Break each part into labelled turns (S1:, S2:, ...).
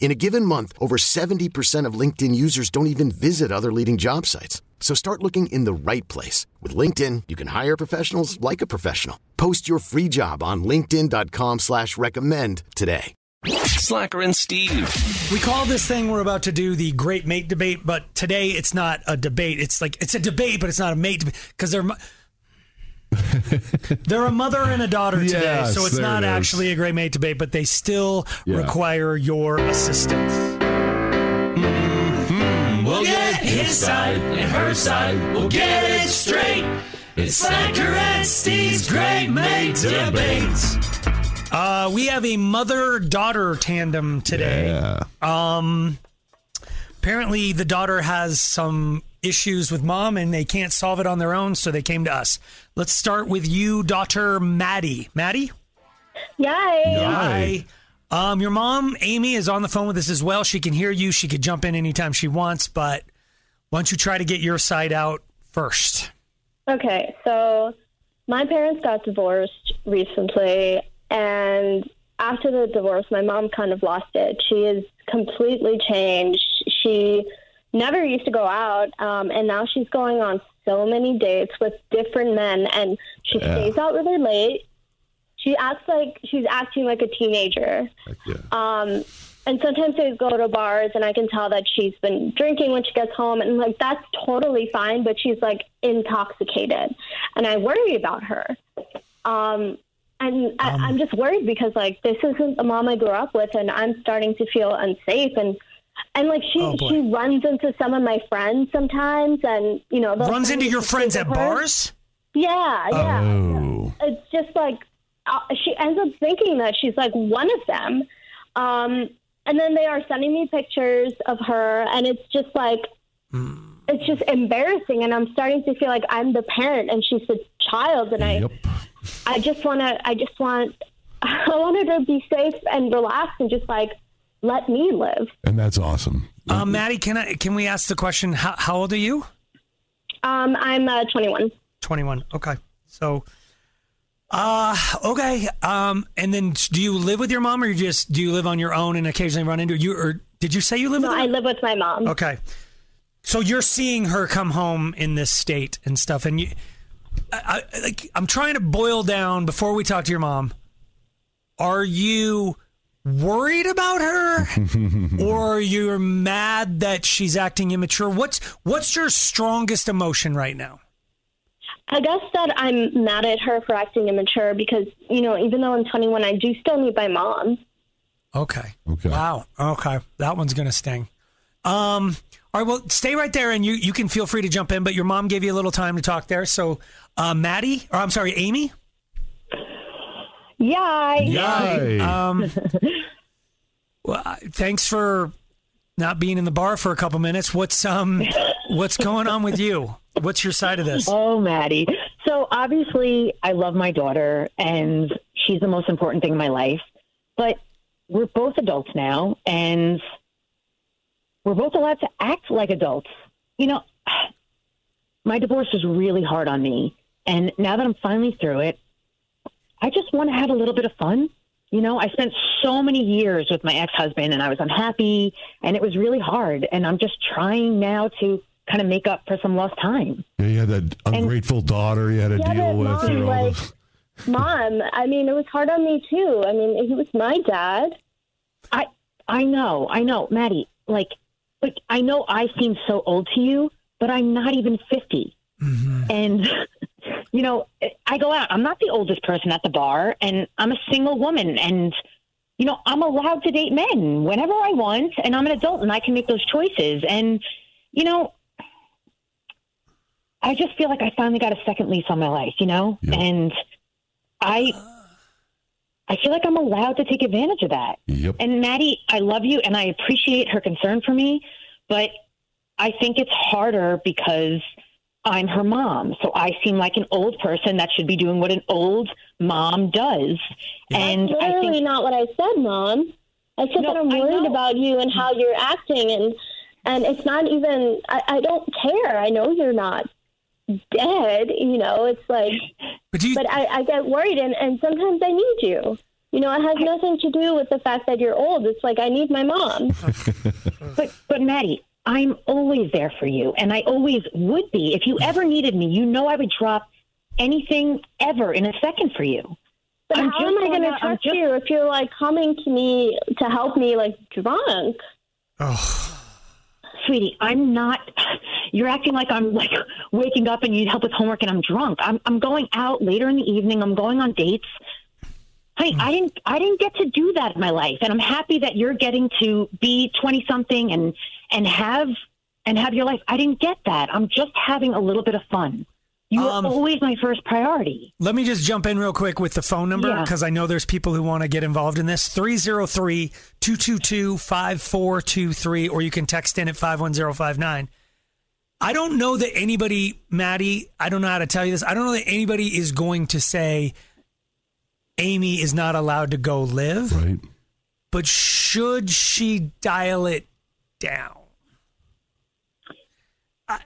S1: In a given month, over 70% of LinkedIn users don't even visit other leading job sites. So start looking in the right place. With LinkedIn, you can hire professionals like a professional. Post your free job on linkedin.com slash recommend today.
S2: Slacker and Steve.
S3: We call this thing we're about to do the great mate debate, but today it's not a debate. It's like it's a debate, but it's not a mate because they're mo- they're a mother and a daughter today,
S4: Yes,
S3: so it's not
S4: it is.
S3: actually a great mate debate, but they still
S4: Yeah.
S3: require your assistance.
S2: We'll get his side and her side. We'll get it straight. It's Slacker and Steve's Great Mate Debates.
S3: Uh, we have a mother daughter tandem today.
S4: Yeah.
S3: Um, apparently, the daughter has some issues with mom and they can't solve it on their own, so they came to us. Let's start with you, daughter Maddie. Maddie?
S5: Yay.
S3: Hi. Um, your mom, Amy, is on the phone with us as well. She can hear you. She could jump in anytime she wants, but why don't you try to get your side out first?
S5: Okay, so my parents got divorced recently, and after the divorce, my mom kind of lost it. She is completely changed. She never used to go out, um, and now she's going on so many dates with different men, and she
S4: Yeah.
S5: stays out really late. She acts like she's acting like a teenager.
S4: Yeah.
S5: Um, and sometimes they go to bars, and I can tell that she's been drinking when she gets home, and like that's totally fine. But she's like intoxicated, and I worry about her. Um, and I, I'm just worried because like this isn't the mom I grew up with, and I'm starting to feel unsafe and. And like she,
S3: Oh,
S5: she runs into some of my friends sometimes, and you know,
S3: Runs into your friends at
S5: her.
S3: bars?
S5: Yeah, yeah
S4: Oh.
S5: it's just like uh, she ends up thinking that she's like one of them. Um, and then they are sending me pictures of her, and it's just like it's just embarrassing. And I'm starting to feel like I'm the parent and she's the child, and
S4: Yep.
S5: I I just want to I just want I want her to be safe and relaxed and just like let me live.
S4: And that's awesome.
S3: Um, Maddie, can I can we ask the question? How, how old are you?
S5: Um, I'm uh, 21.
S3: 21. Okay. So, uh, okay. Um, and then do you live with your mom or you just, do you live on your own and occasionally run into you? Or did you say you live
S5: No,
S3: with
S5: I
S3: her?
S5: live with my mom.
S3: Okay. So you're seeing her come home in this state and stuff. And you, I, I, like, I'm trying to boil down before we talk to your mom. Are you worried about her or you're mad that she's acting immature? What's, what's your strongest emotion right now?
S5: I guess that I'm mad at her for acting immature because, you know, even though I'm 21, I do still need my mom.
S3: Okay.
S4: Okay.
S3: Wow. Okay. That one's gonna sting. Um. All right. Well, stay right there, and you you can feel free to jump in. But your mom gave you a little time to talk there. So, uh, Maddie, or I'm sorry, Amy.
S5: Yeah.
S4: Yay.
S3: Um. well, thanks for not being in the bar for a couple minutes. What's um What's going on with you? What's your side of this?
S6: Oh, Maddie. So obviously, I love my daughter, and she's the most important thing in my life. But we're both adults now, and we're both allowed to act like adults. You know, my divorce was really hard on me, and now that I'm finally through it, I just want to have a little bit of fun. You know, I spent so many years with my ex husband, and I was unhappy, and it was really hard. And I'm just trying now to kind of make up for some lost time.
S4: Yeah, you had that ungrateful daughter you had to
S5: Yeah,
S4: deal
S5: but
S4: with.
S5: Mom,
S4: and all
S5: like- Mom, I mean, it was hard on me too. I mean, he was my dad.
S6: I I know, I know, Maddie. Like, like I know I seem so old to you, but I'm not even 50 mm-hmm. And you know, I go out. I'm not the oldest person at the bar, and I'm a single woman, and you know, I'm allowed to date men whenever I want, and I'm an adult, and I can make those choices. And you know, I just feel like I finally got a second lease on my life, you know, and I. I feel like I'm allowed to take advantage of that.
S4: Yep.
S6: And Maddie, I love you and I appreciate her concern for me, but I think it's harder because I'm her mom. So I seem like an old person that should be doing what an old mom does. And
S5: That's
S6: I think
S5: not what I said, Mom. I said
S6: No,
S5: that I'm worried about you and how you're acting, and and it's not even. I, I don't care. I know you're not dead. You know, it's like,
S3: But you?
S5: but I, I get worried, and and sometimes I need you. You know, it has nothing to do with the fact that you're old. It's like I need my mom.
S6: but but Maddie, I'm always there for you and I always would be. If you ever needed me, you know I would drop anything ever in a second for you.
S5: But
S6: I'm
S5: how
S6: just
S5: am I
S6: going
S5: going to
S6: out- I'm
S5: trust
S6: just-
S5: you if you're like coming to me to help me like drunk?
S3: oh,
S6: sweetie, I'm not. You're acting like I'm like waking up and you need help with homework and I'm drunk. I'm I'm going out later in the evening. I'm going on dates. Hey, I didn't I didn't get to do that in my life, and I'm happy that you're getting to be 20 something and and have and have your life. I didn't get that. I'm just having a little bit of fun. You
S3: Um,
S6: are always my first priority.
S3: Let me just jump in real quick with the phone number
S6: Yeah.
S3: because I know there's people who want to get involved in this. 303 222 5423, or you can text in at 51059. I don't know that anybody, Maddie, I don't know how to tell you this. I don't know that anybody is going to say Amy is not allowed to go live,
S4: Right.
S3: but should she dial it down? I,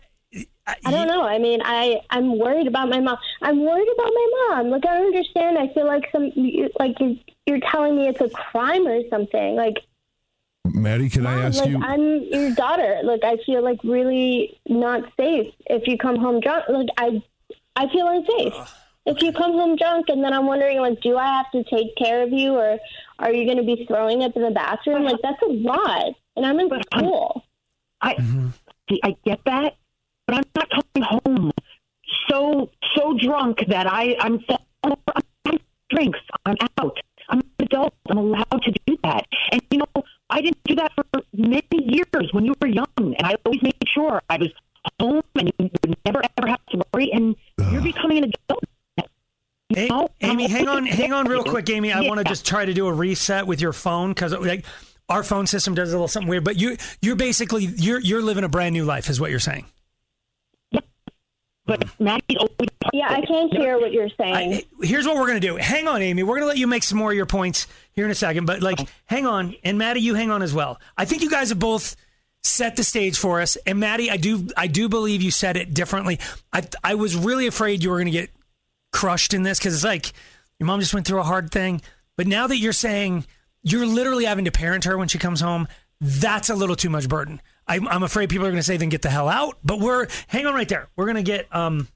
S3: I,
S5: I don't know. I mean, I I'm worried about my mom. I'm worried about my mom. Like I don't understand. I feel like some like you're, you're telling me it's a crime or something. Like
S4: Maddie, can I ask
S5: like
S4: you?
S5: I'm your daughter. Like I feel like really not safe if you come home drunk. Like I I feel unsafe. If you come home drunk and then I'm wondering like do I have to take care of you or are you going to be throwing up in the bathroom? Like that's a lot. And I'm in
S6: But, um,
S5: school.
S6: I see. I get that, I'm not coming home so so drunk that I I'm falling over. I'm drinks. I'm out. I'm an adult. I'm allowed to do that. And you know, I didn't do that for many years when you were young, and I always made sure I was home and you would never ever have to worry. And you're becoming an adult. No,
S3: Amy, hang on, hang on, real quick, Amy. I
S6: Yeah.
S3: want to just try to do a reset with your phone because like our phone system does a little something weird. But you, you're basically you're you're living a brand new life, is what you're saying.
S6: But Maddie's always
S5: Yeah, I can't hear what you're saying.
S3: I, here's what we're gonna do. Hang on, Amy. We're gonna let you make some more of your points here in a second. But like, hang on, and Maddie, you hang on as well. I think you guys have both set the stage for us. And Maddie, I do I do believe you said it differently. I I was really afraid you were gonna get crushed in this because it's like your mom just went through a hard thing. But now that you're saying you're literally having to parent her when she comes home, that's a little too much burden. I'm, I'm afraid people are going to say, then get the hell out. But we're, hang on right there. We're going to get, um,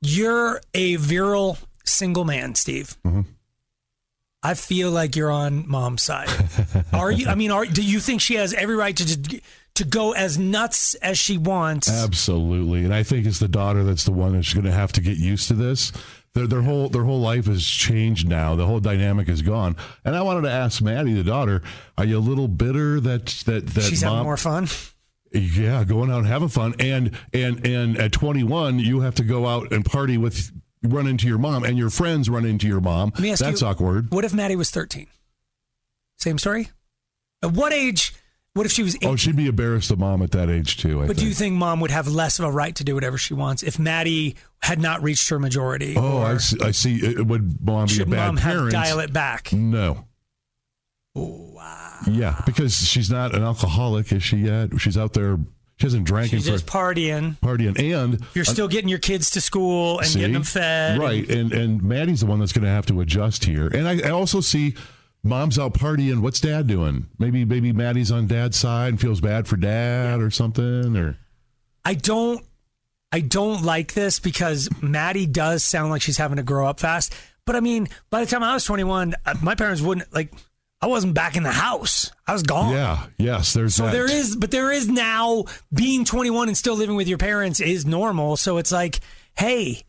S3: you're a virile single man, Steve. I feel like you're on mom's side. Are you? I mean, are, do you think she has every right to just, to go as nuts as she wants?
S4: Absolutely, and I think it's the daughter that's the one that's going to have to get used to this. Their, their whole their whole life has changed now. The whole dynamic is gone. And I wanted to ask Maddie, the daughter, are you a little bitter that that that
S3: She's
S4: mom?
S3: having more fun.
S4: Yeah, going out and having fun, and and and at 21, you have to go out and party with, run into your mom, and your friends run into your mom.
S3: Let me ask
S4: That's
S3: you,
S4: awkward.
S3: What if Maddie was 13? Same story. At what age? What if she was 18?
S4: Oh, she'd be embarrassed of mom at that age too. I
S3: but
S4: think.
S3: do you think mom would have less of a right to do whatever she wants if Maddie had not reached her majority?
S4: Oh, I see, I see. It- Would mom be a bad
S3: mom have
S4: parent?
S3: dial it back?
S4: No.
S3: Wow.
S4: Yeah, because she's not an alcoholic, is she yet? She's out there. She hasn't drank
S3: She's just partying.
S4: partying, and
S3: You're still getting your kids to school and
S4: See?
S3: getting them fed.
S4: right? And and Maddie's the one that's going to have to adjust here. And I, I also see mom's out partying. What's dad doing? Maybe maybe Maddie's on dad's side and feels bad for dad or something. Or
S3: I don't I don't like this because Maddie does sound like she's having to grow up fast. But I mean, by the time I was 21, uh, my parents wouldn't like I wasn't back in the house. I was gone.
S4: yeah, yes, there's
S3: So
S4: that.
S3: there is but there is now being 21 and still living with your parents is normal. So it's like hey,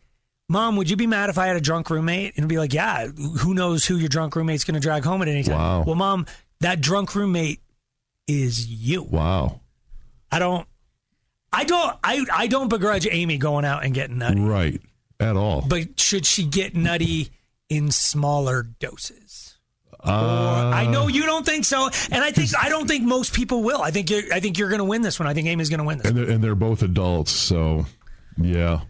S3: mom, would you be mad if I had a drunk roommate? And be like, yeah, who knows who your drunk roommate's going to drag home at any time?
S4: Wow.
S3: Well, mom, that drunk roommate is you.
S4: Wow.
S3: I don't, I don't, I, I don't begrudge Amy going out and getting nutty,
S4: Right. At all.
S3: but should she get nutty in smaller doses?
S4: Uh,
S3: I know you don't think so, and I think I don't think most people will. I think you're, I think you're going to win this one. I think Amy's going to win this.
S4: and they're, and they're both adults, so yeah.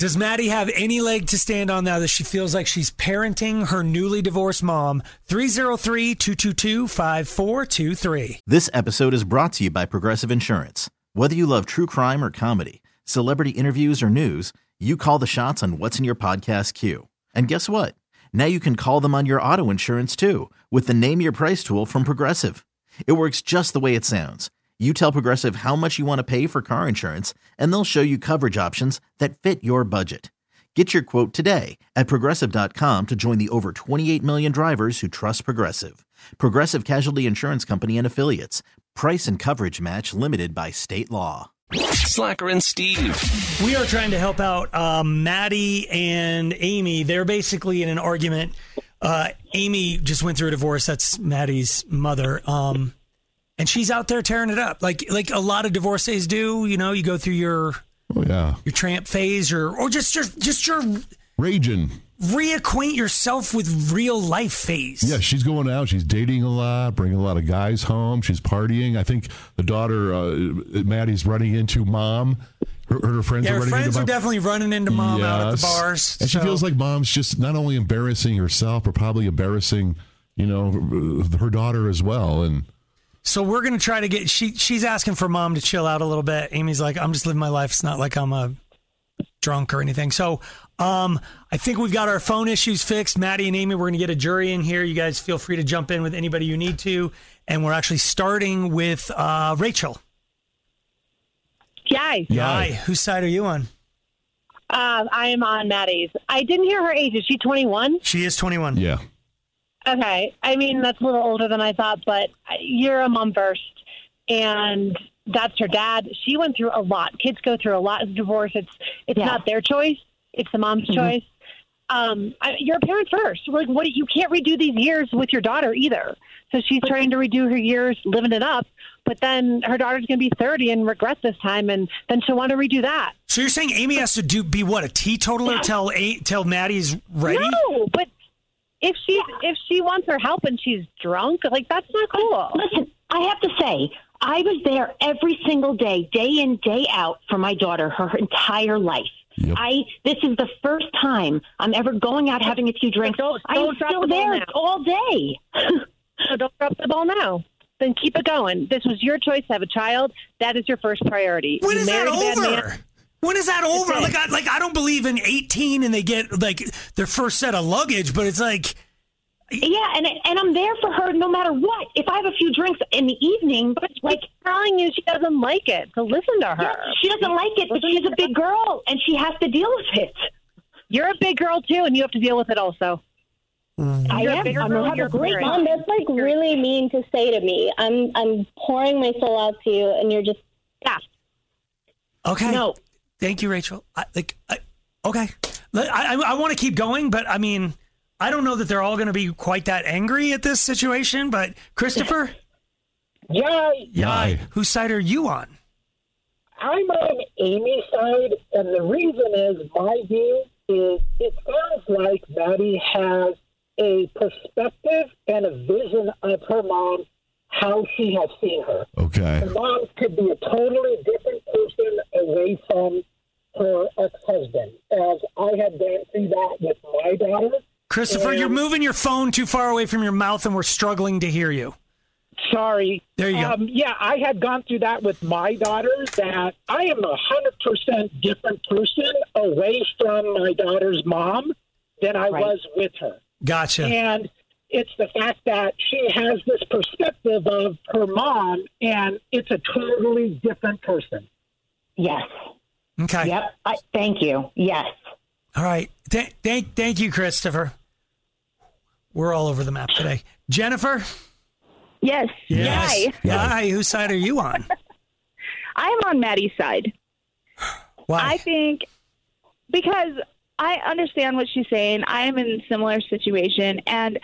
S3: Does Maddie have any leg to stand on now that she feels like she's parenting her newly divorced mom? 303 222 5423.
S7: This episode is brought to you by Progressive Insurance. Whether you love true crime or comedy, celebrity interviews or news, you call the shots on what's in your podcast queue. And guess what? Now you can call them on your auto insurance too with the Name Your Price tool from Progressive. It works just the way it sounds. You tell Progressive how much you want to pay for car insurance, and they'll show you coverage options that fit your budget. Get your quote today at progressive.com to join the over 28 million drivers who trust Progressive. Progressive Casualty Insurance Company and Affiliates. Price and coverage match limited by state law.
S2: Slacker and Steve.
S3: We are trying to help out um, Maddie and Amy. They're basically in an argument. Uh, Amy just went through a divorce. That's Maddie's mother. Um, and she's out there tearing it up, like like a lot of divorcees do. You know, you go through your
S4: Oh yeah.
S3: your tramp phase, or or just your just your
S4: Raging.
S3: reacquaint yourself with real life phase.
S4: Yeah, she's going out. She's dating a lot, bringing a lot of guys home. She's partying. I think the daughter, uh, Maddie's running into mom. Her, her friends
S3: Yeah,
S4: are running
S3: friends
S4: into
S3: are definitely running into mom out at the bars.
S4: And she feels like mom's just not only embarrassing herself, but probably embarrassing, you know, her daughter as well. And
S3: So we're gonna try to get she she's asking for mom to chill out a little bit. Amy's like, I'm just living my life. It's not like I'm a drunk or anything. So um I think we've got our phone issues fixed. Maddie and Amy, we're gonna get a jury in here. You guys feel free to jump in with anybody you need to. And we're actually starting with uh Rachel.
S8: Yay.
S3: Yai. Whose side are you on?
S8: Um, I am on Maddie's. I didn't hear her age. Is she 21?
S3: She is twenty one.
S4: yeah,
S8: Okay. I mean, that's a little older than I thought, but you're a mom first, and that's her dad. She went through a lot. Kids go through a lot of divorce. It's it's
S6: Yeah.
S8: not their choice. It's the mom's choice. Um, I, you're a parent first. Like, what? You can't redo these years with your daughter either. So she's trying to redo her years, living it up. But then her daughter's going to be 30 and regret this time, and then she'll want to redo that.
S3: So you're saying Amy has to do be what, a teetotaler till eight till Maddie's ready?
S8: No, but if she if she wants her help and she's drunk, like that's not cool.
S6: Listen, I have to say, I was there every single day, day in, day out for my daughter her entire life.
S4: Yep.
S6: I this is the first time I'm ever going out having a few drinks.
S8: Don't-
S6: I'm
S8: don't drop
S6: still
S8: the
S6: there
S8: now.
S6: all day.
S8: So don't drop the ball now. Then keep it going. This was your choice to have a child. That is your first priority.
S3: When
S8: you
S3: is that
S8: married a bad
S3: over?
S8: Man.
S3: When is that over? Like, I, like I don't believe in 18 and they get like their first set of luggage, but it's like,
S6: yeah, and and I'm there for her no matter what. If I have a few drinks in the evening,
S8: But
S6: like
S8: like telling you she doesn't like it. So listen to her.
S6: yeah, she doesn't like it, but she's a big girl and she has to deal with it.
S8: You're a big girl too, and you have to deal with it also. Hmm.
S6: I
S8: You're
S6: am.
S8: bigger
S6: I'm
S8: girl,
S6: gonna have
S8: you're
S6: a great
S8: married.
S5: Mom, that's like really mean to say to me. I'm I'm pouring my soul out to you, and you're just
S8: Yeah.
S3: okay,
S6: No,
S3: thank you, Rachel. I, like, I, okay, I, I, I want to keep going, but I mean, I don't know that they're all going to be quite that angry at this situation. But Christopher,
S9: Yeah,
S4: Yai.
S3: whose side are you on?
S9: I'm on Amy's side, and the reason is my view is it sounds like Maddie has a perspective and a vision of her mom, how she has seen her.
S4: okay.
S9: Her mom could be a totally different person away from her ex-husband, as I had gone through that with my daughter.
S3: Christopher, you're
S9: Um,
S3: moving your phone too far away from your mouth, and we're struggling to hear you.
S9: Sorry.
S3: There you go.
S9: Um, yeah, I had gone through that with my daughter. That I am a hundred percent different person away from my daughter's mom than I
S6: Right.
S9: was with her,
S3: Gotcha.
S9: and it's the fact that she has this perspective of her mom, and it's a totally different person.
S6: yes,
S3: Okay.
S6: yep. I, thank you. Yes.
S3: All right. Th- thank, thank you, Christopher. We're all over the map today. Jennifer?
S10: Yes. Yay.
S3: Yai. Whose side are you on?
S10: I'm on Maddie's side.
S3: Why?
S10: I think because I understand what she's saying. I am in a similar situation, and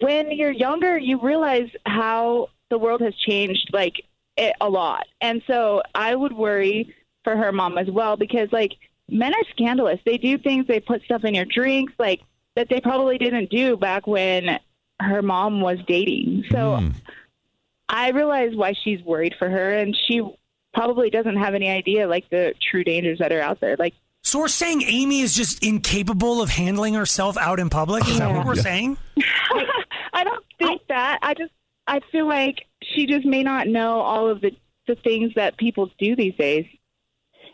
S10: when you're younger, you realize how the world has changed, like it, a lot. And so I would worry for her mom as well because, like, men are scandalous. They do things. They put stuff in your drinks, like that they probably didn't do back when her mom was dating. So
S4: Hmm.
S10: I realize why she's worried for her, and she probably doesn't have any idea like the true dangers that are out there. Like
S3: So we're saying Amy is just incapable of handling herself out in public. Is that what we're
S4: Yeah.
S3: saying?
S10: I don't think that. I just I feel like she just may not know all of the the things that people do these days.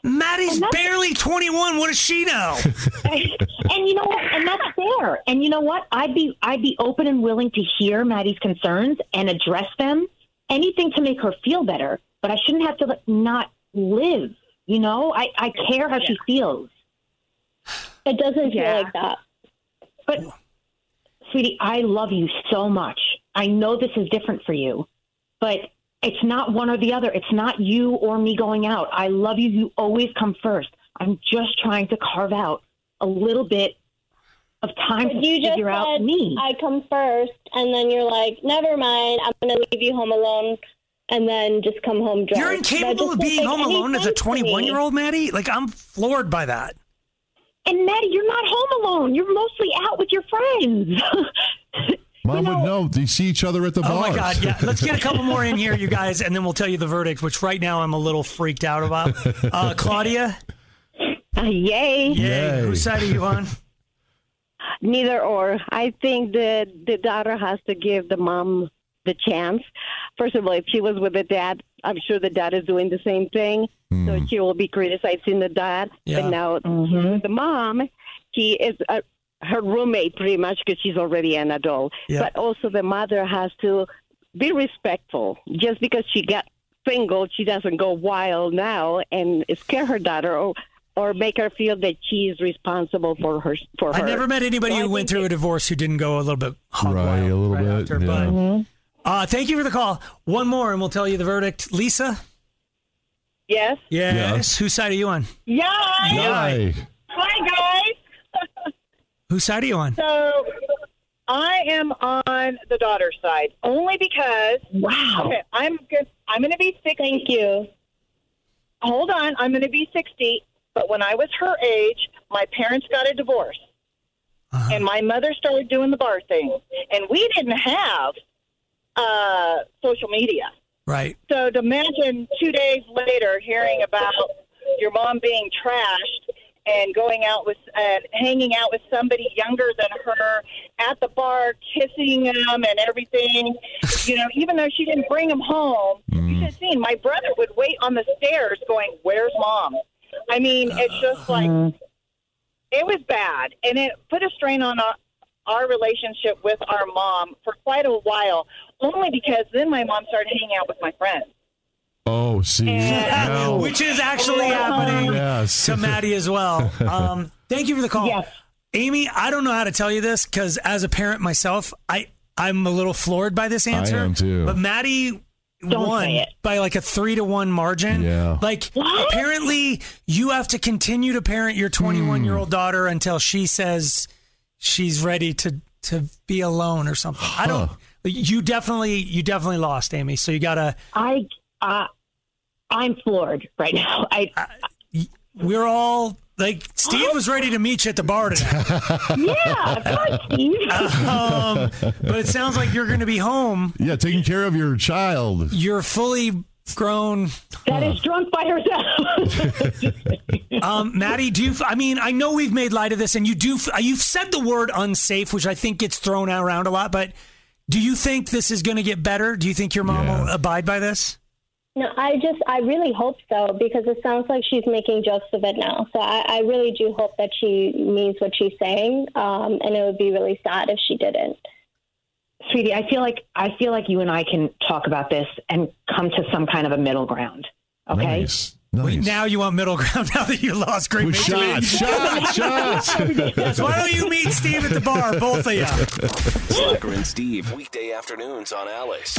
S3: Maddie's barely 21. What does she know?
S6: and you know what? And that's fair. And you know what? I'd be I'd be open and willing to hear Maddie's concerns and address them. Anything to make her feel better. But I shouldn't have to like, not live. You know, I I care how she feels.
S5: It doesn't feel
S10: Yeah.
S5: like that.
S6: But sweetie, I love you so much. I know this is different for you, but it's not one or the other. It's not you or me going out. I love you. You always come first. I'm just trying to carve out a little bit of time
S5: But
S6: to
S5: you just
S6: figure out
S5: said
S6: me.
S5: I come first, and then you're like, never mind. I'm going to leave you home alone, and then just come home drunk.
S3: You're incapable of being home alone as a
S5: sense to me.
S3: 21 year old, Maddie? Like, I'm floored by that.
S6: and Maddie, you're not home alone. You're mostly out with your friends.
S4: Mom would know. They see each other at the bar.
S3: Oh
S4: bars.
S3: my God! Yeah, let's get a couple more in here, you guys, and then we'll tell you the verdict. Which right now I'm a little freaked out about. Uh, Claudia,
S10: Yay!
S3: yay!
S4: Yay.
S3: Whose side are you on?
S10: Neither or. I think the the daughter has to give the mom the chance. First of all, if she was with the dad, I'm sure the dad is doing the same thing. So she will be criticizing the dad.
S3: Yeah.
S10: But now with the mom, he is a, her roommate pretty much because she's already an adult.
S3: Yeah.
S10: But also the mother has to be respectful. Just because she got single, she doesn't go wild now and scare her daughter or or make her feel that she's responsible for her for her.
S3: I never met anybody
S10: So I
S3: who went
S10: think
S3: through a divorce who didn't go a little bit hog
S4: Right,
S3: wild
S4: a little
S3: right
S4: bit,
S3: after,
S4: yeah.
S3: but, uh, thank you for the call. One more, and we'll tell you the verdict. Lisa,
S8: Yes.
S3: yes.
S4: Yes.
S3: Whose side are you on?
S8: Yeah.
S4: Yay.
S8: Hi, guys.
S3: Whose side are you on?
S8: So I am on the daughter's side only because
S6: wow.
S8: okay, I'm good. I'm going to be 60.
S5: Thank you.
S8: Hold on, I'm going to be 60. But when I was her age, my parents got a divorce,
S3: Uh-huh.
S8: and my mother started doing the bar thing, and we didn't have uh, social media.
S3: Right.
S8: So to imagine two days later hearing about your mom being trashed and going out with and hanging out with somebody younger than her at the bar, kissing him and everything. You know, even though she didn't bring him home, you mm. should have seen. My brother would wait on the stairs, going, "Where's mom?" I mean, it's just like mm-hmm. it was bad, and it put a strain on our, our relationship with our mom for quite a while. Only because then my mom started hanging out with my friends.
S4: Oh, see. now-
S3: Which is actually happening
S4: Yes.
S3: to Maddie as well. Um, thank you for the call.
S6: Yes.
S3: Amy, I don't know how to tell you this because as a parent myself, I, I'm a little floored by this answer.
S4: am too.
S3: But Maddie
S6: Don't
S3: won by like a three to one margin.
S4: Yeah.
S3: Like apparently you have to continue to parent your 21 year old daughter until she says she's ready to to be alone or something. I don't. You definitely you definitely lost, Amy. So you gotta.
S6: I uh, I'm floored right now. I
S3: We're all like Steve was ready to meet you at the bar today.
S6: yeah, Steve.
S3: um, but it sounds like you're going to be home.
S4: Yeah, taking care of your child.
S3: You're fully grown.
S6: that is drunk by herself.
S3: Um, Maddie, do you? I mean, I know we've made light of this, and you do. You've said the word unsafe, which I think gets thrown around a lot. But do you think this is going to get better? Do you think your mom
S4: Yeah.
S3: will abide by this?
S5: No, I just, I really hope so because it sounds like she's making jokes of it now. So I, I really do hope that she means what she's saying. Um, and it would be really sad if she didn't.
S6: Sweetie, I feel like I feel like you and I can talk about this and come to some kind of a middle ground. Okay.
S4: Nice. Nice.
S3: Now you want middle ground. Now that you lost, great
S4: With
S3: mate.
S4: shots, shots, shots.
S3: Yes, why don't you meet Steve at the bar, both of you?
S11: Slacker and Steve, weekday afternoons on Alice.